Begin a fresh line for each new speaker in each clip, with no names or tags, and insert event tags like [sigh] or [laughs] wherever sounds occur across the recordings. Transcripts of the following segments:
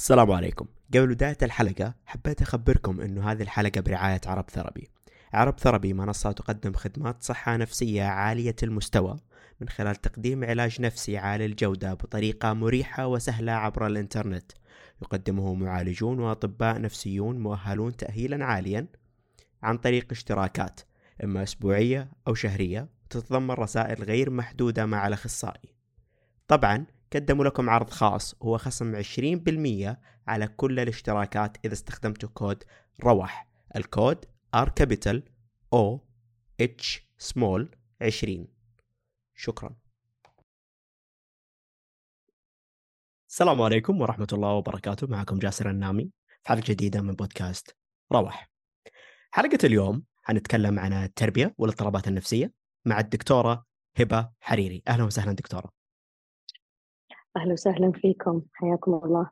السلام عليكم. قبل بداية الحلقة حبيت أخبركم أنه هذه الحلقة برعاية عرب ثربي. عرب ثربي منصة تقدم خدمات صحة نفسية عالية المستوى من خلال تقديم علاج نفسي عالي الجودة بطريقة مريحة وسهلة عبر الإنترنت. يقدمه معالجون وأطباء نفسيون مؤهلون تأهيلا عاليا عن طريق اشتراكات إما أسبوعية أو شهرية تتضمن رسائل غير محدودة مع الأخصائي. طبعا قدموا لكم عرض خاص هو خصم 20% على كل الاشتراكات إذا استخدمتوا كود روح الكود R capital O H small 20 شكرا. السلام عليكم ورحمة الله وبركاته معكم جاسر النامي في حلقة جديدة من بودكاست روح حلقة اليوم حنتكلم عن التربية والإضطرابات النفسية مع الدكتورة هبة حريري. أهلا وسهلا دكتورة.
أهلا وسهلا فيكم. حياكم الله.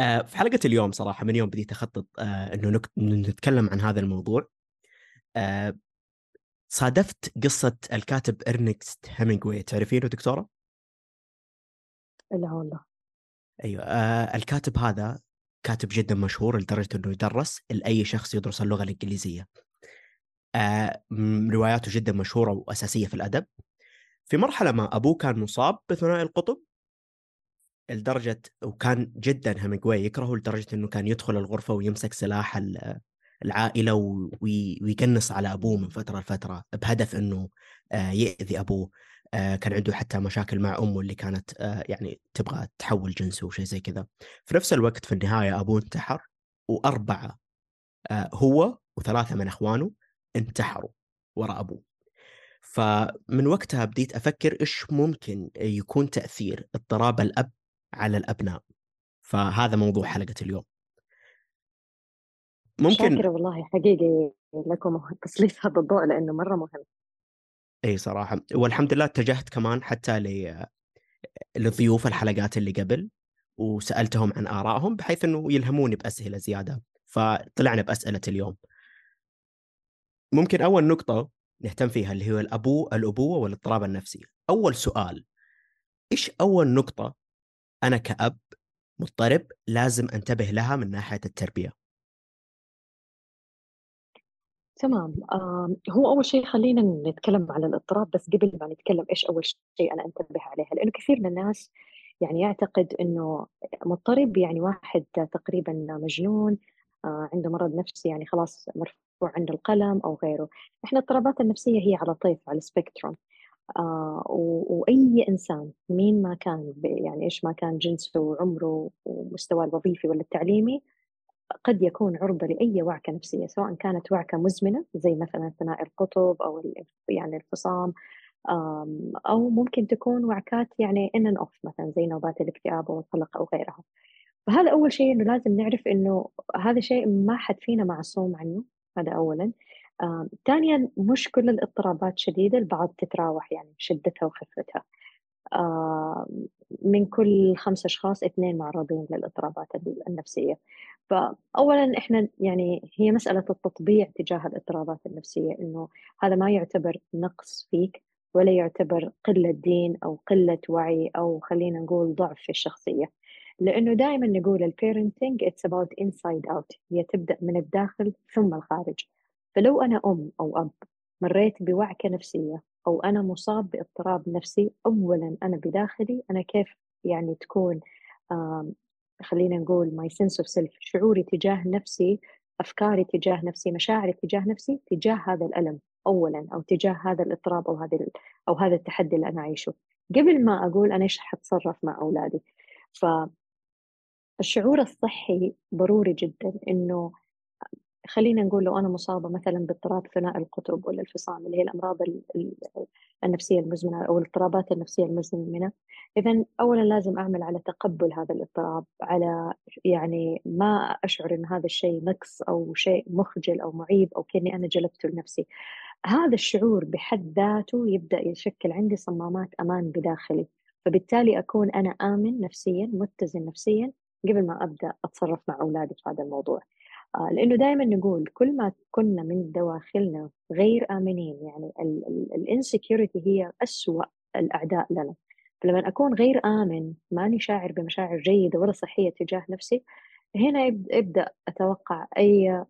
آه، في حلقة اليوم صراحة من يوم بديت أخطط آه، نك... نتكلم عن هذا الموضوع. آه، صادفت قصة الكاتب إرنكست هيمنغوي تعرفينه دكتورة؟
لا والله.
أيوة. الكاتب هذا كاتب جدا مشهور لدرجة إنه يدرس لأي شخص يدرس اللغة الإنجليزية. رواياته جدا مشهورة وأساسية في الأدب. في مرحلة ما أبوه كان مصاب بثنائي القطب لدرجة وكان جدا هيمنجواي يكرهه لدرجة إنه كان يدخل الغرفة ويمسك سلاح العائلة ويقنص على أبوه من فترة لفترة بهدف إنه آه، يأذي أبوه. آه، كان عنده حتى مشاكل مع أمه اللي كانت آه، يعني تبغى تحول جنسه وشيء زي كذا. في نفس الوقت في النهاية أبوه انتحر وأربعة هو وثلاثة من إخوانه انتحروا وراء أبوه. فمن وقتها بديت أفكر إيش ممكن يكون تأثير اضطراب الأب على الأبناء. فهذا موضوع حلقة اليوم.
ممكن شاكرة والله حقيقي لكم [laughs] تسليط هذا الضوء لأنه مرة مهم.
إي صراحة. والحمد لله اتجهت كمان حتى ل لضيوف الحلقات اللي قبل وسألتهم عن آرائهم بحيث إنه يلهموني باسئله زيادة. فطلعنا بأسئلة اليوم. ممكن أول نقطة نهتم فيها اللي هو الابو الأبوة والاضطراب النفسي. أول سؤال إيش أول نقطة أنا كأب مضطرب لازم أنتبه لها من ناحية التربية؟
تمام. هو أول شيء خلينا نتكلم على الاضطراب بس قبل ما نتكلم إيش أول شيء أنا أنتبه عليها لأنه كثير من الناس يعني يعتقد إنه مضطرب يعني واحد تقريبا مجنون آه عنده مرض نفسي يعني خلاص عنده القلم أو غيره. إحنا الاضطرابات النفسية هي على طيف على السبيكتروم آه وأي إنسان مين ما كان يعني إيش ما كان جنسه وعمره ومستواه الوظيفي ولا التعليمي قد يكون عرضة لأي وعكة نفسية سواء كانت وعكة مزمنة زي مثلا ثنائي القطب أو يعني الفصام أو ممكن تكون وعكات يعني ان اوف مثلا زي نوبات الاكتئاب أو القلق أو غيرها. فهذا أول شيء إنه لازم نعرف إنه هذا شيء ما حد فينا معصوم عنه. هذا اولا. آه، ثانيا مش كل الاضطرابات شديدة البعض تتراوح يعني شدتها وخفتها. من كل خمس أشخاص اثنين معرضين للاضطرابات النفسية. فأولا إحنا يعني هي مسألة التطبيع تجاه الاضطرابات النفسية إنه هذا ما يعتبر نقص فيك ولا يعتبر قلة دين أو قلة وعي أو خلينا نقول ضعف في الشخصية. لأنه دائما نقول ال parenting it's about inside out هي تبدأ من الداخل ثم الخارج. فلو أنا أم أو أب مريت بوعكة نفسية أو أنا مصاب باضطراب نفسي أولا أنا بداخلي أنا كيف يعني تكون خلينا نقول my sense of self شعوري تجاه نفسي أفكاري تجاه نفسي مشاعري تجاه نفسي تجاه هذا الألم أولا أو تجاه هذا الاضطراب أو هذا أو هذا التحدي اللي أنا أعيشه. قبل ما أقول أنا إيش حتصرف مع أولادي. فالشعور الصحي ضروري جدا إنه خلينا نقول لو أنا مصابة مثلا باضطراب ثنائي القطب ولا الفصام اللي هي الأمراض النفسية المزمنة أو الاضطرابات النفسية المزمنة إذا أولا لازم أعمل على تقبل هذا الاضطراب على يعني ما أشعر أن هذا الشيء نقص أو شيء مخجل أو معيب أو كأني أنا جلبته لنفسي. هذا الشعور بحد ذاته يبدأ يشكل عندي صمامات أمان بداخلي فبالتالي أكون أنا آمن نفسيا متزن نفسيا قبل ما أبدأ أتصرف مع أولادي في هذا الموضوع. آه، لأنه دائما نقول كل ما كنا من دواخلنا غير آمنين يعني الإنسكيورتي هي أسوأ الأعداء لنا. فلما أكون غير آمن ماني شاعر بمشاعر جيدة ولا صحية تجاه نفسي هنا يبدأ أتوقع أي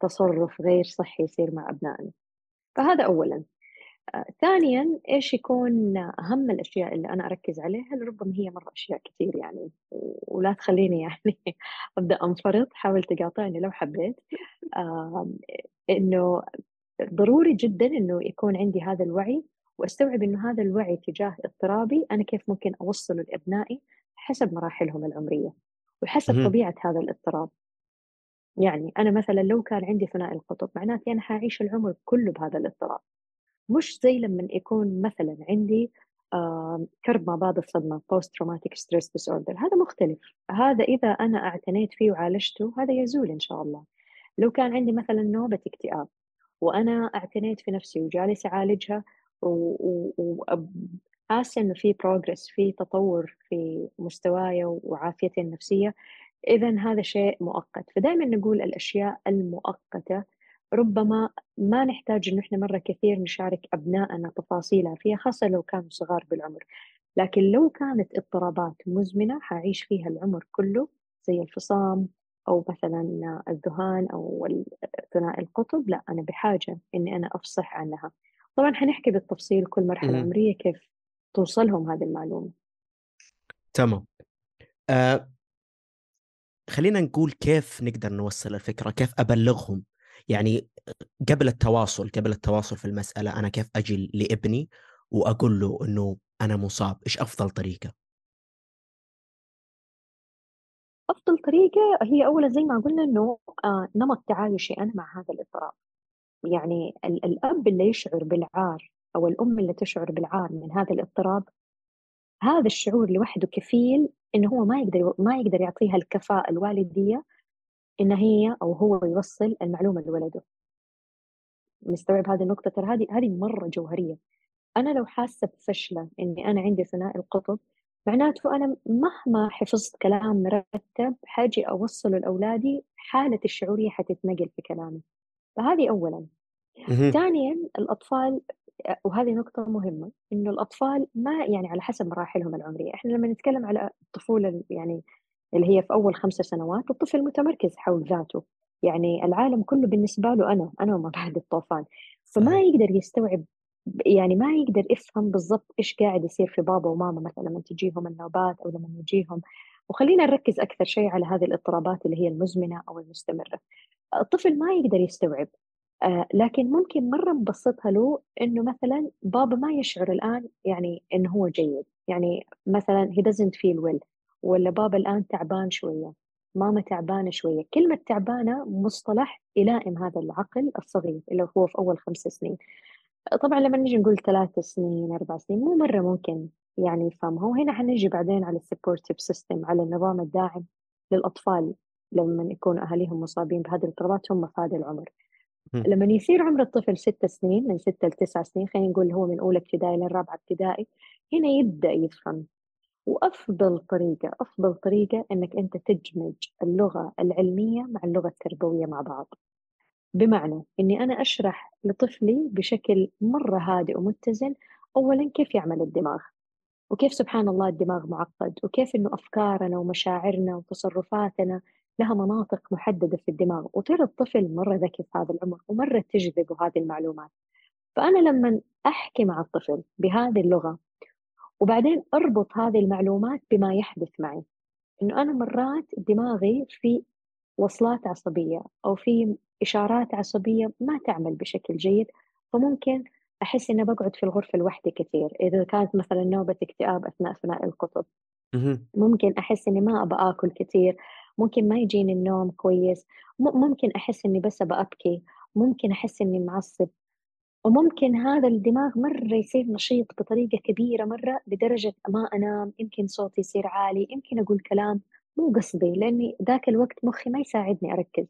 تصرف غير صحي يصير مع أبنائنا. فهذا أولا. آه، ثانيا إيش يكون أهم الأشياء اللي أنا أركز عليها؟ ربما هي مرة أشياء كثير يعني ولا تخليني يعني [laughs] أبدأ أنفرط. حاول تقاطعني لو حبيت. إنه ضروري جدا إنه يكون عندي هذا الوعي وأستوعب إنه هذا الوعي تجاه اضطرابي. أنا كيف ممكن أوصله لأبنائي حسب مراحلهم العمرية وحسب طبيعة هذا الاضطراب. يعني أنا مثلا لو كان عندي ثنائي القطب معناتي أنا حاعيش العمر كله بهذا الاضطراب. مش زي لما يكون مثلا عندي كرب ما بعد الصدمة post traumatic stress disorder. هذا مختلف. هذا إذا أنا اعتنيت فيه وعالجته هذا يزول إن شاء الله. لو كان عندي مثلا نوبة اكتئاب وأنا اعتنيت في نفسي وجالس أعالجها وحاسة إنه في بروجرس في تطور في مستواي وعافيتي النفسية إذا هذا شيء مؤقت. فدائما نقول الأشياء المؤقتة ربما ما نحتاج إنه إحنا مرة كثير نشارك أبنائنا تفاصيلها فيها خاصة لو كانوا صغار بالعمر. لكن لو كانت اضطرابات مزمنة حعيش فيها العمر كله زي الفصام أو مثلا الذهان أو ثنائي القطب لا أنا بحاجة إني أنا أفصح عنها. طبعا حنحكي بالتفصيل كل مرحلة عمرية كيف توصلهم هذه المعلومة.
تمام. آه خلينا نقول كيف نقدر نوصل الفكرة كيف أبلغهم؟ يعني قبل التواصل قبل التواصل في المسألة أنا كيف أجي لابني وأقول له أنه أنا مصاب إيش أفضل طريقة؟
أفضل طريقة هي أولا زي ما قلنا أنه آه نمط تعايشي أنا مع هذا الاضطراب يعني الأب اللي يشعر بالعار أو الأم اللي تشعر بالعار من هذا الاضطراب هذا الشعور لوحده كفيل إنه هو ما يقدر ما يقدر يعطيها الكفاءة الوالدية إن هي أو هو يوصل المعلومة لولده. مستوعب هذه النقطة؟ ترى هذه هذه مرة جوهرية. أنا لو حاسة بفشلة إني أنا عندي ثنائي القطب معناته أنا مهما حفظت كلام مرتب حاجي أوصله لأولادي حالة الشعورية حتتنقل في كلامي. فهذه أولا. ثانيا الأطفال وهذه نقطة مهمة إنه الأطفال ما يعني على حسب مراحلهم العمرية، إحنا لما نتكلم على الطفولة يعني اللي هي في أول خمسة سنوات الطفل متمركز حول ذاته، يعني العالم كله بالنسبة له أنا، أنا وما بعد الطوفان، فما يقدر يستوعب يعني ما يقدر يفهم بالضبط إيش قاعد يصير في بابا وماما مثلا لما تجيهم النوبات أو لما يجيهم. وخلينا نركز أكثر شيء على هذه الاضطرابات اللي هي المزمنة أو المستمرة. الطفل ما يقدر يستوعب آه لكن ممكن مرة نبسطها له إنه مثلا بابا ما يشعر الآن يعني إنه هو جيد. يعني مثلا he doesn't feel well. ولا بابا الآن تعبان شوية ماما تعبانة شوية. كلمة تعبانة مصطلح يلائم هذا العقل الصغير اللي هو في أول خمس سنين. طبعا لما نجي نقول ثلاث سنين أربع سنين مو مرة ممكن يعني يفهمها وهنا حنجي بعدين على ال supportive system على النظام الداعم للأطفال لما يكونوا أهاليهم مصابين بهذه الاضطرابات هم في هذا العمر لما يصير عمر الطفل ست سنين من ستة لتسع سنين خلينا نقول هو من أولى ابتدائي للرابعة ابتدائي هنا يبدأ يفهم. وأفضل طريقة أفضل طريقة إنك أنت تدمج اللغة العلمية مع اللغة التربوية مع بعض. بمعنى إني أنا أشرح لطفلي بشكل مرة هادئ ومتزن أولا كيف يعمل الدماغ؟ وكيف سبحان الله الدماغ معقد؟ وكيف إنه أفكارنا ومشاعرنا وتصرفاتنا لها مناطق محددة في الدماغ؟ وترى الطفل مرة ذكي في هذا العمر ومرة تجذبه هذه المعلومات. فأنا لما أحكي مع الطفل بهذه اللغة وبعدين أربط هذه المعلومات بما يحدث معي. إنه أنا مرات دماغي في وصلات عصبية أو في إشارات عصبية ما تعمل بشكل جيد فممكن أحس إني بقعد في الغرفة لوحدي كثير. إذا كانت مثلا نوبة اكتئاب أثناء ثنائي القطب ممكن أحس إني ما أبى آكل كثير. ممكن ما يجيني النوم كويس. ممكن أحس إني بس أبى أبكي. ممكن أحس إني معصب. وممكن هذا الدماغ مرة يصير نشيط بطريقة كبيرة مرة لدرجة ما أنام يمكن صوتي يصير عالي يمكن أقول كلام مو قصدي لأني ذاك الوقت مخي ما يساعدني أركز.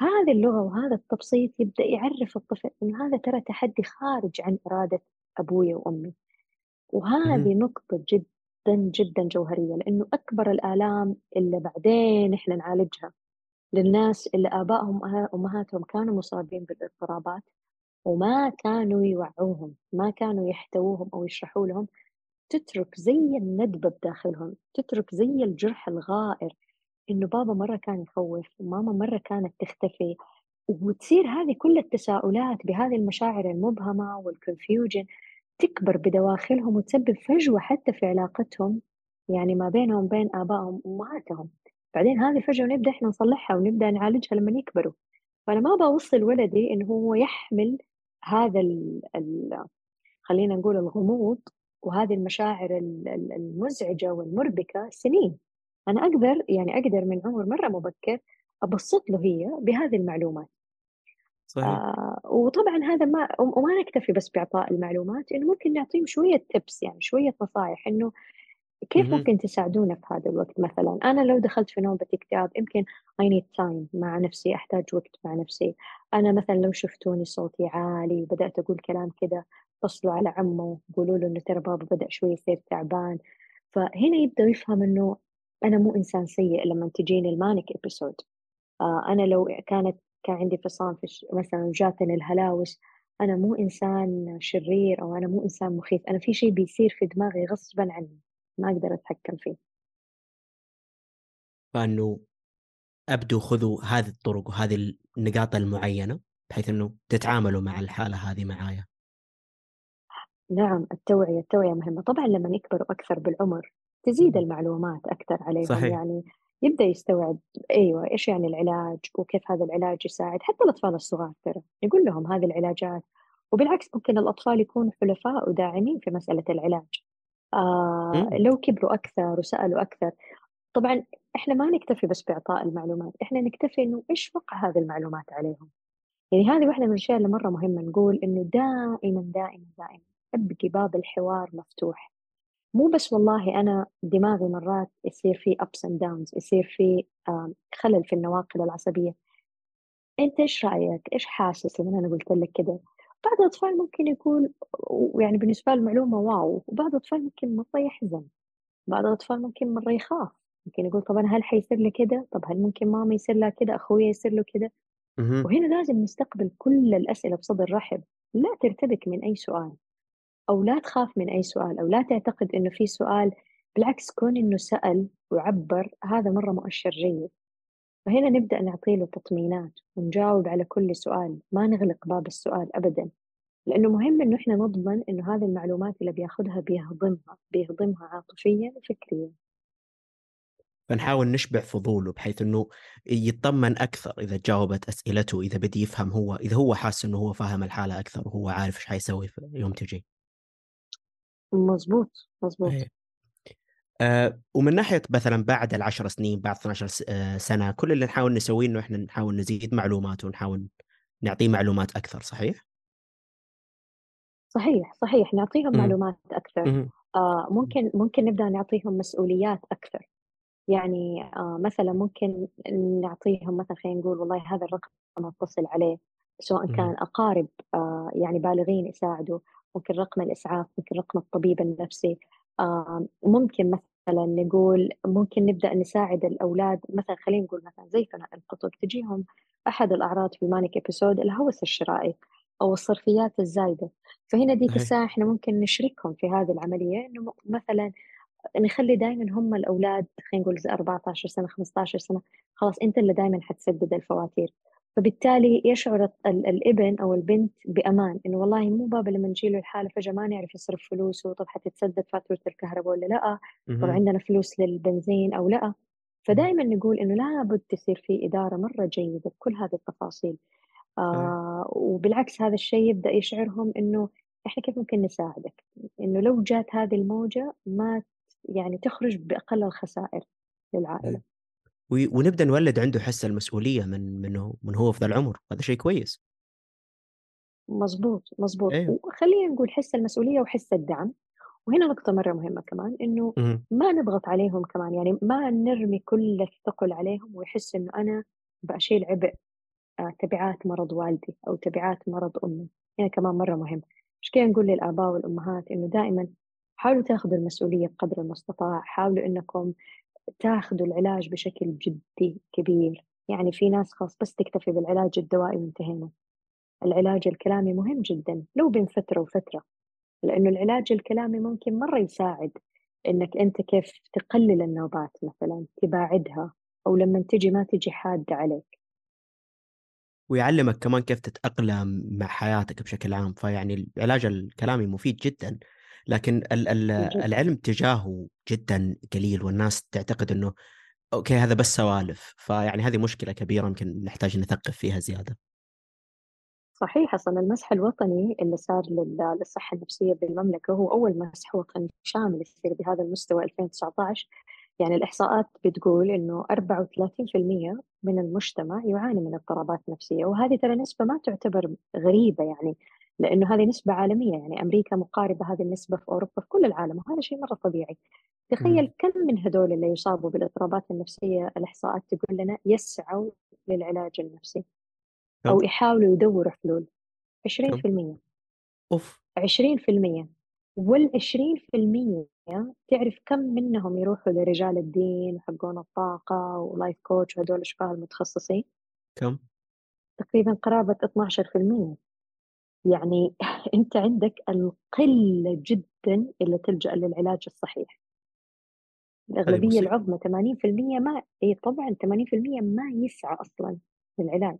هذه اللغة وهذا التبسيط يبدأ يعرف الطفل إنه هذا ترى تحدي خارج عن إرادة أبوي وأمي. وهذه نقطة جدا جدا جوهرية لأنه أكبر الآلام اللي بعدين إحنا نعالجها للناس اللي آبائهم وأمهاتهم كانوا مصابين بالإضطرابات وما كانوا يوعوهم ما كانوا يحتووهم أو يشرحوا لهم. تترك زي الندبة بداخلهم تترك زي الجرح الغائر. إنه بابا مرة كان يخوف وماما مرة كانت تختفي. وتصير هذه كل التساؤلات بهذه المشاعر المبهمة والكونفيوجن تكبر بدواخلهم وتسبب فجوة حتى في علاقتهم يعني ما بينهم وبين آبائهم وأمهاتهم. بعدين هذه الفجوة نبدأ إحنا نصلحها ونبدأ نعالجها لما يكبروا. فأنا ما بوصل ولدي إنه هو يحمل هذا ال ال خلينا نقول الغموض وهذه المشاعر المزعجة والمربكة سنين. أنا أقدر يعني أقدر من عمر مرة مبكر أبسط له هي بهذه المعلومات.
صحيح.
آه وطبعا هذا ما وما نكتفي بس بإعطاء المعلومات إنه ممكن نعطيهم شوية تبس يعني شوية نصائح إنه كيف. ممكن تساعدونا في هذا الوقت مثلا؟ أنا لو دخلت في نوبة اكتئاب يمكن I need time مع نفسي أحتاج وقت مع نفسي. أنا مثلا لو شفتوني صوتي عالي وبدأت أقول كلام كذا اتصلوا على عمه قولوا له إنه ترى بابا بدأ شوي يصير تعبان. فهنا يبدأ يفهم إنه أنا مو إنسان سيء لما تجيني المانيك إبيسود آه أنا لو كانت كان عندي فصام في ش... مثلا جاتني الهلاوس أنا مو إنسان شرير أو أنا مو إنسان مخيف. أنا في شيء بيصير في دماغي غصبا عني. ما أقدر أتحكم فيه.
فإنه ابدوا خذوا هذه الطرق وهذه النقاط المعينة بحيث إنه تتعاملوا مع الحالة هذه معايا.
نعم التوعية التوعية مهمة. طبعا لما يكبروا أكثر بالعمر تزيد. المعلومات أكثر عليهم.
صحيح.
يعني يبدأ يستوعب أيوة إيش يعني العلاج وكيف هذا العلاج يساعد. حتى الأطفال الصغار ترى نقول لهم هذه العلاجات. وبالعكس ممكن الأطفال يكونوا حلفاء وداعمين في مسألة العلاج. آه. لو كبروا أكثر وسألوا أكثر طبعا إحنا ما نكتفي بس بإعطاء المعلومات إحنا نكتفي إنه إيش وقع هذه المعلومات عليهم يعني هذه واحدة من الأشياء اللي مرة مهمة نقول إنه دائما دائما دائما أبقي باب الحوار مفتوح مو بس والله أنا دماغي مرات يصير فيه ups and downs يصير فيه آم، خلل في النواقل العصبية أنت إيش رأيك؟ إيش حاسس لما أنا قلت لك كده؟ بعض الأطفال ممكن يكون يعني بالنسبة له معلومة واو وبعض الأطفال ممكن مرة يحزن بعض الأطفال ممكن مرة يخاف ممكن يقول طب أنا هل حيصير لي كده؟ طب هل ممكن ماما يصير لها كده؟ أخويا يصير له كده؟
مهم.
وهنا لازم نستقبل كل الأسئلة بصدر رحب لا ترتبك من أي سؤال أو لا تخاف من أي سؤال أو لا تعتقد إنه في سؤال بالعكس كون إنه سأل وعبر هذا مرة مؤشر جيد فهنا نبدأ نعطي له تطمينات ونجاوب على كل سؤال ما نغلق باب السؤال أبدا لأنه مهم إنه إحنا نضمن إنه هذه المعلومات اللي بياخدها بيهضمها بيهضمها عاطفيا وفكريا
فنحاول نشبع فضوله بحيث إنه يطمن أكثر إذا جاوبت أسئلته إذا بدي يفهم هو إذا هو حاس إنه هو فاهم الحالة أكثر وهو عارف إيش حيسوي في يوم تجي.
مظبوط مظبوط
إيه. آه ومن ناحية مثلا بعد العشر سنين بعد 12 س- آه، سنة كل اللي نحاول نسويه إنه إحنا نحاول نزيد معلومات ونحاول نعطيه معلومات أكثر صحيح؟
صحيح صحيح نعطيهم
مم.
معلومات أكثر
مم.
آه ممكن ممكن نبدأ نعطيهم مسؤوليات أكثر يعني آه مثلا ممكن نعطيهم مثلا خلينا نقول والله هذا الرقم اتصل عليه سواء. كان أقارب آه يعني بالغين يساعدوا ممكن رقم الإسعاف ممكن رقم الطبيب النفسي آه ممكن مثلا نقول ممكن نبدأ نساعد الأولاد مثلا خلينا نقول مثلا زي ثناء القطب تجيهم أحد الأعراض في المانيك إبيسود الهوس الشرائي أو الصرفيات الزايدة. فهنا ديك
صحيح.
الساعة إحنا ممكن نشركهم في هذه العملية إنه م- مثلا نخلي دائما هم الأولاد خلينا نقول زي 14 سنة 15 سنة خلاص أنت اللي دائما حتسدد الفواتير. فبالتالي يشعر ال- الإبن أو البنت بأمان؟ إنه والله مو بابا لما نجي له الحالة فجأة ما نعرف يصرف فلوسه طب حتتسدد فاتورة الكهرباء ولا لأ طب. عندنا فلوس للبنزين أو لأ. فدائما نقول إنه لابد تصير في إدارة مرة جيدة بكل هذه التفاصيل. آه وبالعكس هذا الشيء يبدأ يشعرهم إنه إحنا كيف ممكن نساعدك؟ إنه لو جات هذه الموجة ما يعني تخرج بأقل الخسائر للعائلة.
و- ونبدأ نولد عنده حس المسؤولية من منه من هو في ذا العمر هذا شيء كويس.
مظبوط مظبوط
أيوه
وخلينا نقول حس المسؤولية وحس الدعم. وهنا نقطة مرة مهمة كمان إنه. ما نضغط عليهم كمان يعني ما نرمي كل الثقل عليهم ويحس إنه أنا بأشيل عبء آه، تبعات مرض والدي أو تبعات مرض أمي. هنا كمان مرة مهم. مش كده نقول للآباء والأمهات إنه دائما حاولوا تاخذوا المسؤولية بقدر المستطاع حاولوا إنكم تاخذوا العلاج بشكل جدي كبير. يعني في ناس خلاص بس تكتفي بالعلاج الدوائي وانتهينا. العلاج الكلامي مهم جدا لو بين فترة وفترة. لأنه العلاج الكلامي ممكن مرة يساعد إنك أنت كيف تقلل النوبات مثلا تباعدها أو لما تجي ما تجي حادة عليك.
ويعلمك كمان كيف تتأقلم مع حياتك بشكل عام. فيعني العلاج الكلامي مفيد جدا. لكن ال ال العلم تجاهه جدا قليل والناس تعتقد إنه أوكي هذا بس سوالف فيعني هذه مشكلة كبيرة يمكن نحتاج نثقف فيها زيادة.
صحيح أصلا المسح الوطني اللي صار للصحة النفسية بالمملكة هو أول مسح وطني شامل يصير بهذا المستوى 2019 يعني الإحصاءات بتقول إنه 34% من المجتمع يعاني من اضطرابات نفسية وهذه ترى نسبة ما تعتبر غريبة يعني. لأنه هذه نسبة عالمية يعني أمريكا مقاربة هذه النسبة في أوروبا في كل العالم وهذا شيء مرة طبيعي. تخيل كم من هدول اللي يصابوا بالاضطرابات النفسية الإحصاءات تقول لنا يسعوا للعلاج النفسي أو يحاولوا يدوروا حلول. 20%
أوف.
20% وال 20% تعرف كم منهم يروحوا لرجال الدين وحقون الطاقة ولايف كوتش وهدول الأشباه المتخصصين؟
كم؟
تقريبا قرابة 12% يعني [laughs] أنت عندك القلة جدا اللي تلجأ للعلاج الصحيح. الأغلبية العظمى 80% ما إي طبعا 80% ما يسعى أصلا للعلاج.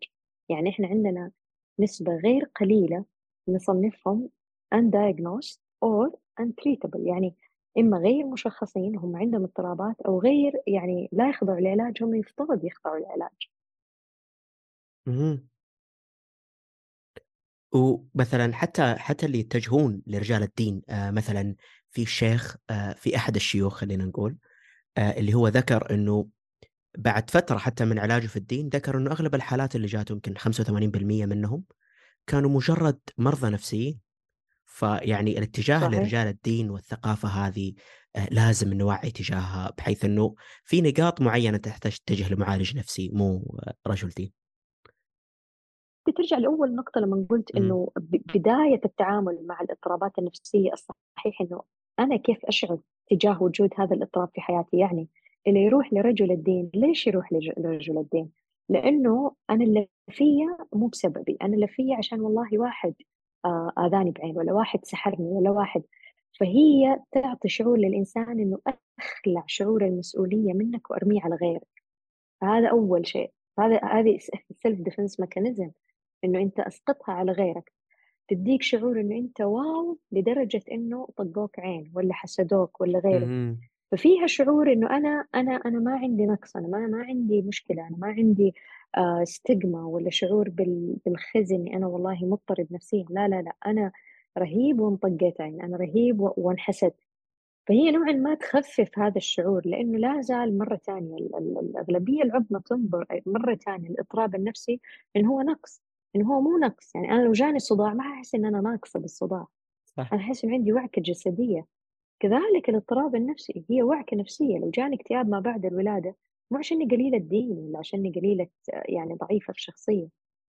يعني إحنا عندنا نسبة غير قليلة نصنفهم undiagnosed or untreatable. يعني إما غير مشخصين هم عندهم اضطرابات أو غير يعني لا يخضعوا للعلاج هم يفترض يخضعوا للعلاج
ومثلا حتى حتى اللي يتجهون لرجال الدين آه مثلا في شيخ آه في أحد الشيوخ خلينا نقول آه اللي هو ذكر إنه بعد فترة حتى من علاجه في الدين ذكر إنه أغلب الحالات اللي جاته يمكن 85% منهم كانوا مجرد مرضى نفسيين فيعني الاتجاه صحيح. لرجال الدين والثقافة هذه لازم نوعي تجاهها بحيث إنه في نقاط معينة تحتاج تتجه لمعالج نفسي مو رجل دين.
ترجع لأول نقطة لما قلت إنه بداية التعامل مع الاضطرابات النفسية الصحيح إنه أنا كيف أشعر تجاه وجود هذا الاضطراب في حياتي؟ يعني اللي يروح لرجل الدين ليش يروح لرجل الدين؟ لأنه أنا اللي فيا مو بسببي، أنا اللي فيا عشان والله واحد آه، آذاني بعين ولا واحد سحرني ولا واحد. فهي تعطي شعور للإنسان إنه أخلع شعور المسؤولية منك وأرميه على غيرك. هذا أول شيء، هذا هذه self defense mechanism إنه أنت أسقطها على غيرك. تديك شعور إنه أنت wow لدرجة إنه طقوك عين ولا حسدوك ولا غيره ففيها شعور إنه أنا أنا أنا ما عندي نقص أنا ما ما عندي مشكلة أنا ما عندي آه stigma ولا شعور بالخزي إني أنا والله مضطرب نفسيا. لا لا لا أنا رهيب وانطقيت عين أنا رهيب وانحسد فهي نوعا ما تخفف هذا الشعور لأنه لا زال مرة ثانية الأغلبية العظمى تنظر مرة ثانية الاضطراب النفسي انه هو نقص. إنه هو مو نقص يعني أنا لو جاني صداع ما أحس إن أنا ناقصة بالصداع. صح. أنا أحس ان عندي وعكة جسدية. كذلك الاضطراب النفسي هي وعكة نفسية. لو جاني اكتئاب ما بعد الولادة مو عشاني قليلة دين ولا عشاني قليلة يعني ضعيفة في الشخصية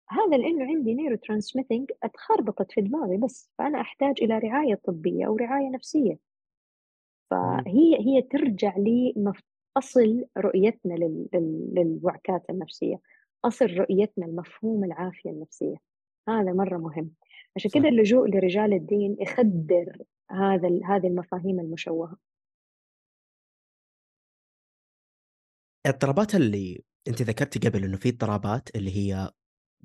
هذا لأنه عندي neurotransmitting اتخربطت في دماغي بس فأنا أحتاج إلى رعاية طبية أو رعاية نفسية. فهي هي ترجع لأصل رؤيتنا للوعكات النفسية. أصل رؤيتنا لمفهوم العافية النفسية. هذا مرة مهم. عشان كذا اللجوء لرجال الدين يخدر هذا هذه المفاهيم المشوهة.
الاضطرابات اللي أنت ذكرتي قبل إنه في اضطرابات اللي هي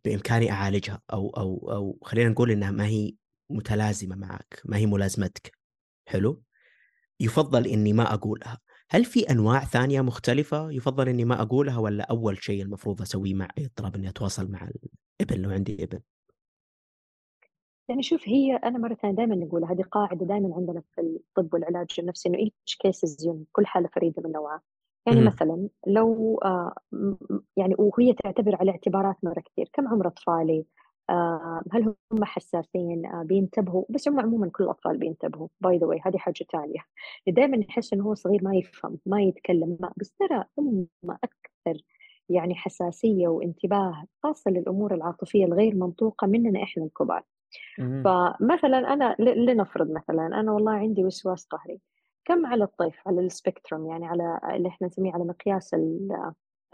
بإمكاني أعالجها أو أو أو خلينا نقول إنها ما هي متلازمة معك ما هي ملازمتك حلو؟ يفضل إني ما أقولها. هل في أنواع ثانية مختلفة يفضل إني ما أقولها ولا أول شيء المفروض أسويه مع اي اضطراب إني أتواصل مع الابن لو عندي ابن
يعني شوف هي أنا مرة ثانية دائما نقول هذه قاعدة دائما عندنا في الطب والعلاج النفسي إنه each case is unique كل حالة فريدة من نوعها. يعني م- مثلا لو آه يعني وهي تعتبر على اعتبارات مرة كثير. كم عمر اطفالي آه هل هم حساسين؟ آه بينتبهوا. بس هم عموما كل الأطفال بينتبهوا. by the way هذه حاجة ثانية دائما نحس إنه هو صغير ما يفهم ما يتكلم ما بس ترى هم أكثر يعني حساسية وانتباه خاصة للأمور العاطفية الغير منطوقة مننا إحنا الكبار. فمثلا أنا لنفرض مثلا أنا والله عندي وسواس قهري. كم على الطيف على ال spectrum؟ يعني على اللي إحنا نسميه على مقياس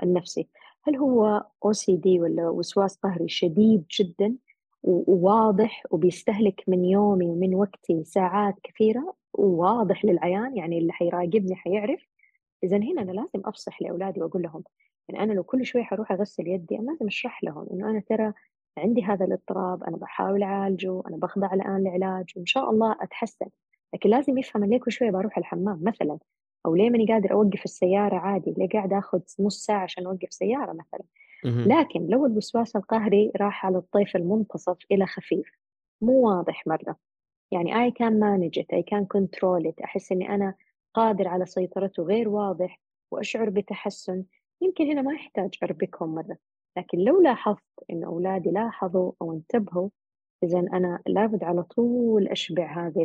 النفسي. هل هو OCD ولا وسواس قهري شديد جدا وواضح وبيستهلك من يومي ومن وقتي ساعات كثيرة وواضح للعيان؟ يعني اللي حيراقبني حيعرف. إذا هنا أنا لازم أفصح لأولادي وأقول لهم يعني أنا لو كل شوي حروح أغسل يدي أنا لازم أشرح لهم إنه أنا ترى عندي هذا الاضطراب أنا بحاول أعالجه أنا بخضع الآن لعلاج وإن شاء الله أتحسن. لكن لازم يفهم ليه كل شوي بروح الحمام مثلا. أو ليه ماني قادر أوقف السيارة عادي؟ ليه قاعد أخذ نص ساعة عشان أوقف سيارة مثلا؟ لكن لو الوسواس القهري راح على الطيف المنتصف إلى خفيف مو واضح مرة. يعني I can manage it I can control it. أحس إني أنا قادر على سيطرته غير واضح وأشعر بتحسن. يمكن هنا ما يحتاج أربكهم مرة. لكن لو لاحظت إن أولادي لاحظوا أو انتبهوا إذا أنا لابد على طول أشبع هذه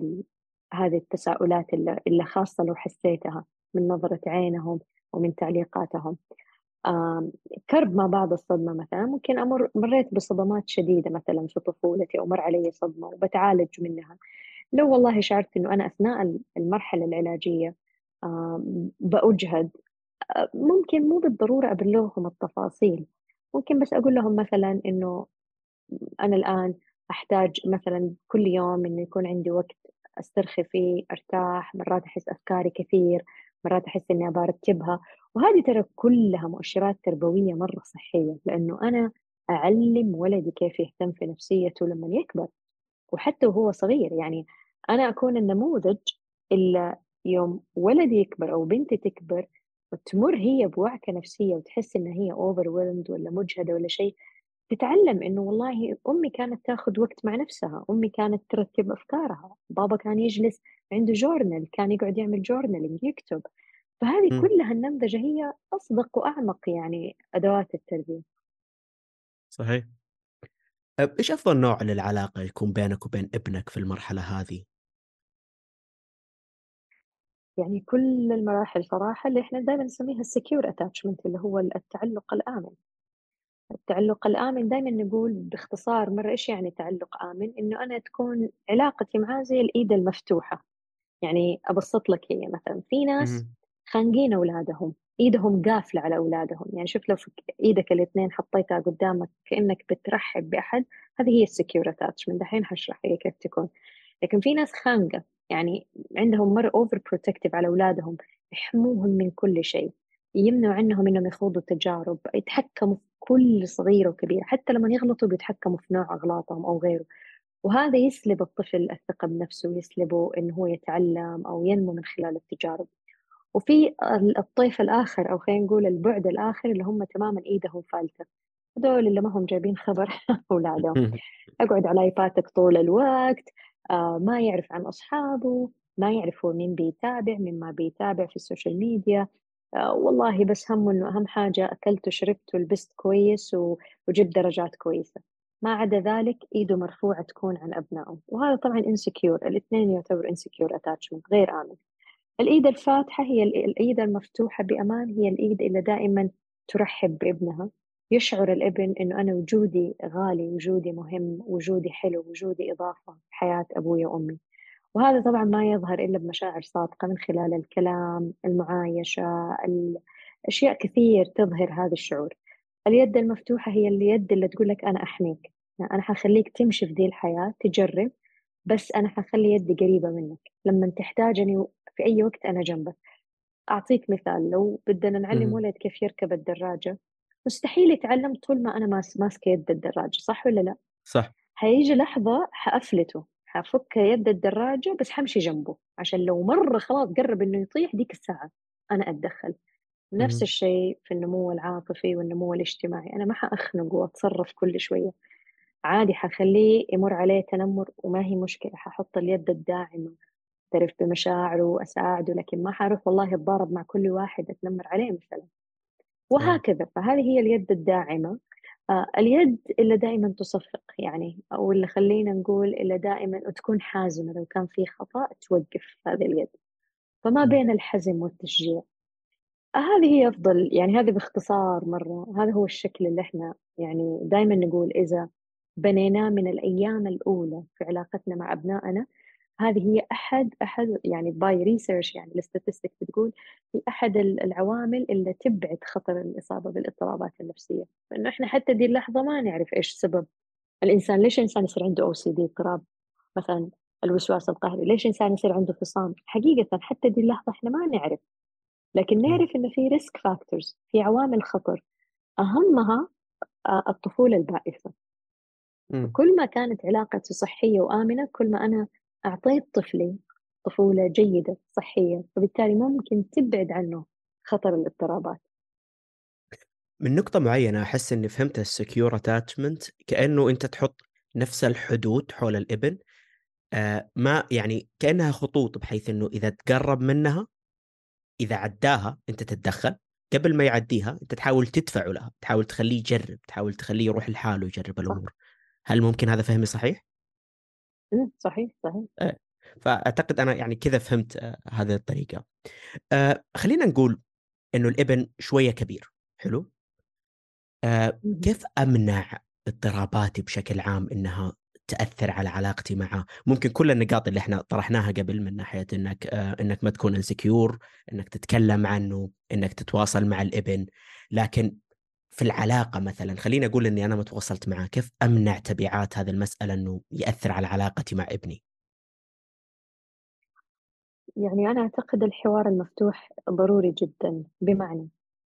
هذه التساؤلات اللي, خاصة لو حسيتها من نظرة عينهم ومن تعليقاتهم. كرب ما بعد الصدمة مثلا. ممكن أمر مريت بصدمات شديدة مثلا في طفولتي أو مر علي صدمة وبتعالج منها. لو والله شعرت إنه أنا أثناء المرحلة العلاجية بأجهد ممكن مو بالضرورة أبلغهم التفاصيل. ممكن بس أقول لهم مثلا إنه أنا الآن أحتاج مثلا كل يوم إنه يكون عندي وقت أسترخي فيه أرتاح مرات أحس أفكاري كثير مرات أحس إني أبغى أرتبها وهذه ترى كلها مؤشرات تربوية مرة صحية لأنه أنا أعلم ولدي كيف يهتم في نفسيته لما يكبر وحتى وهو صغير. يعني أنا أكون النموذج إلا يوم ولدي يكبر أو بنتي تكبر وتمر هي بوعكة نفسية وتحس إن هي overwhelmed ولا مجهدة ولا شيء. تتعلم إنه والله أمي كانت تاخذ وقت مع نفسها أمي كانت ترتب أفكارها بابا كان يجلس عنده جورنال كان يقعد يعمل جورنالينج يكتب فهذه م. كلها النمذجة هي أصدق وأعمق يعني أدوات التربية
صحيح إيش أفضل نوع للعلاقة يكون بينك وبين ابنك في المرحلة هذه؟
يعني كل المراحل صراحة اللي إحنا دائما نسميها ال secure attachment اللي هو التعلق الآمن التعلق الآمن دائما نقول باختصار مرة إيش يعني تعلق آمن؟ إنه أنا تكون علاقتي معاه زي الإيد المفتوحة. يعني أبسط لك هي مثلا في ناس خانقين أولادهم إيدهم قافلة على أولادهم. يعني شوف لو في إيدك الاثنين حطيتها قدامك كأنك بترحب بأحد هذه هي ال secure attachment دحين حشرح هي كيف تكون. لكن في ناس خانقة يعني عندهم مرة overprotective على أولادهم يحموهم من كل شيء يمنعوا عنهم إنهم يخوضوا تجارب يتحكموا في كل صغيره وكبيره حتى لما يغلطوا بيتحكموا في نوع أغلاطهم أو غيره. وهذا يسلب الطفل الثقة بنفسه ويسلبه انه هو يتعلم أو ينمو من خلال التجارب. وفي الطيف الآخر أو خلينا نقول البعد الآخر اللي هم تماما إيدهم فالتة. هذول اللي ما هم جايبين خبر [laughs] أولادهم. [laughs] أقعد على iPad ك طول الوقت آه ما يعرف عن أصحابه ما يعرف هو مين بيتابع مين ما بيتابع في ال social media. والله بس همه إنه أهم حاجة أكلت وشربت ولبست كويس وجبت درجات كويسة. ما عدا ذلك إيده مرفوعة تكون عن أبنائه. وهذا طبعا insecure الاثنين يعتبر insecure attachment غير آمن. الإيد الفاتحة هي الإيد المفتوحة بأمان هي الإيد اللي دائما ترحب بابنها. يشعر الابن إنه أنا وجودي غالي وجودي مهم وجودي حلو وجودي إضافة في حياة أبوي وأمي. وهذا طبعا ما يظهر إلا بمشاعر صادقة من خلال الكلام المعايشة أشياء كثير تظهر هذا الشعور. اليد المفتوحة هي اليد اللي تقول لك أنا أحميك. يعني أنا حخليك تمشي في ذي الحياة تجرب بس أنا حخلي يدي قريبة منك. لما تحتاجني في أي وقت أنا جنبك. أعطيك مثال لو بدنا نعلم ولد كيف يركب الدراجة مستحيل يتعلم طول ما أنا ماسكة يد الدراجة صح ولا لا؟
صح.
حيجي لحظة حأفلته. حفك يد الدراجة بس حمشي جنبه عشان لو مرة خلاص قرب إنه يطيح ديك الساعة أنا أتدخل. نفس الشيء في النمو العاطفي والنمو الاجتماعي أنا ما حأخنق وأتصرف كل شوية. عادي حخليه يمر عليه تنمر وما هي مشكلة ححط اليد الداعمة أعترف بمشاعره وأساعده لكن ما حروح والله أتضارب مع كل واحد أتنمر عليه مثلا. وهكذا فهذه هي اليد الداعمة. آه، اليد اللي دائما تصفق يعني أو اللي خلينا نقول اللي دائما وتكون حازمة لو كان في خطأ توقف هذه اليد. فما بين الحزم والتشجيع. آه، هذه هي أفضل يعني هذا باختصار مرة. هذا هو الشكل اللي إحنا يعني دائما نقول إذا بنيناه من الأيام الأولى في علاقتنا مع أبنائنا هذه هي أحد أحد يعني by research يعني ال statistics بتقول هي أحد العوامل اللي تبعد خطر الإصابة بالاضطرابات النفسية، لأنه إحنا حتى دي اللحظة ما نعرف إيش سبب. الإنسان ليش الإنسان يصير عنده OCD اضطراب؟ مثلا الوسواس القهري ليش الإنسان يصير عنده فصام؟ حقيقة حتى دي اللحظة إحنا ما نعرف. لكن نعرف إنه في risk factors في عوامل خطر. أهمها آه، الطفولة البائسة. كل ما كانت علاقتي صحية وآمنة كل ما أنا أعطيت طفلي طفولة جيدة صحية فبالتالي ممكن تبعد عنه خطر الاضطرابات.
من نقطة معينة أحس إني فهمت ال secure attachment كأنه أنت تحط نفس الحدود حول الابن آه ما يعني كأنها خطوط بحيث إنه إذا تقرب منها إذا عداها أنت تتدخل قبل ما يعديها أنت تحاول تدفعه لها تحاول تخليه يجرب تحاول تخليه يروح لحاله يجرب الأمور. هل ممكن هذا فهمي صحيح؟
صحيح صحيح
آه. فأعتقد أنا يعني كذا فهمت آه هذه الطريقة آه خلينا نقول إنه الإبن شوية كبير حلو؟ آه كيف أمنع اضطراباتي بشكل عام إنها تأثر على علاقتي معه ممكن كل النقاط اللي إحنا طرحناها قبل من ناحية إنك إنك ما تكون انسكيور إنك تتكلم عنه إنك تتواصل مع الإبن لكن في العلاقة مثلا خليني أقول إني أنا ما تواصلت معه كيف أمنع تبعات هذه المسألة إنه يأثر على علاقتي مع ابني؟
يعني أنا أعتقد الحوار المفتوح ضروري جدا بمعنى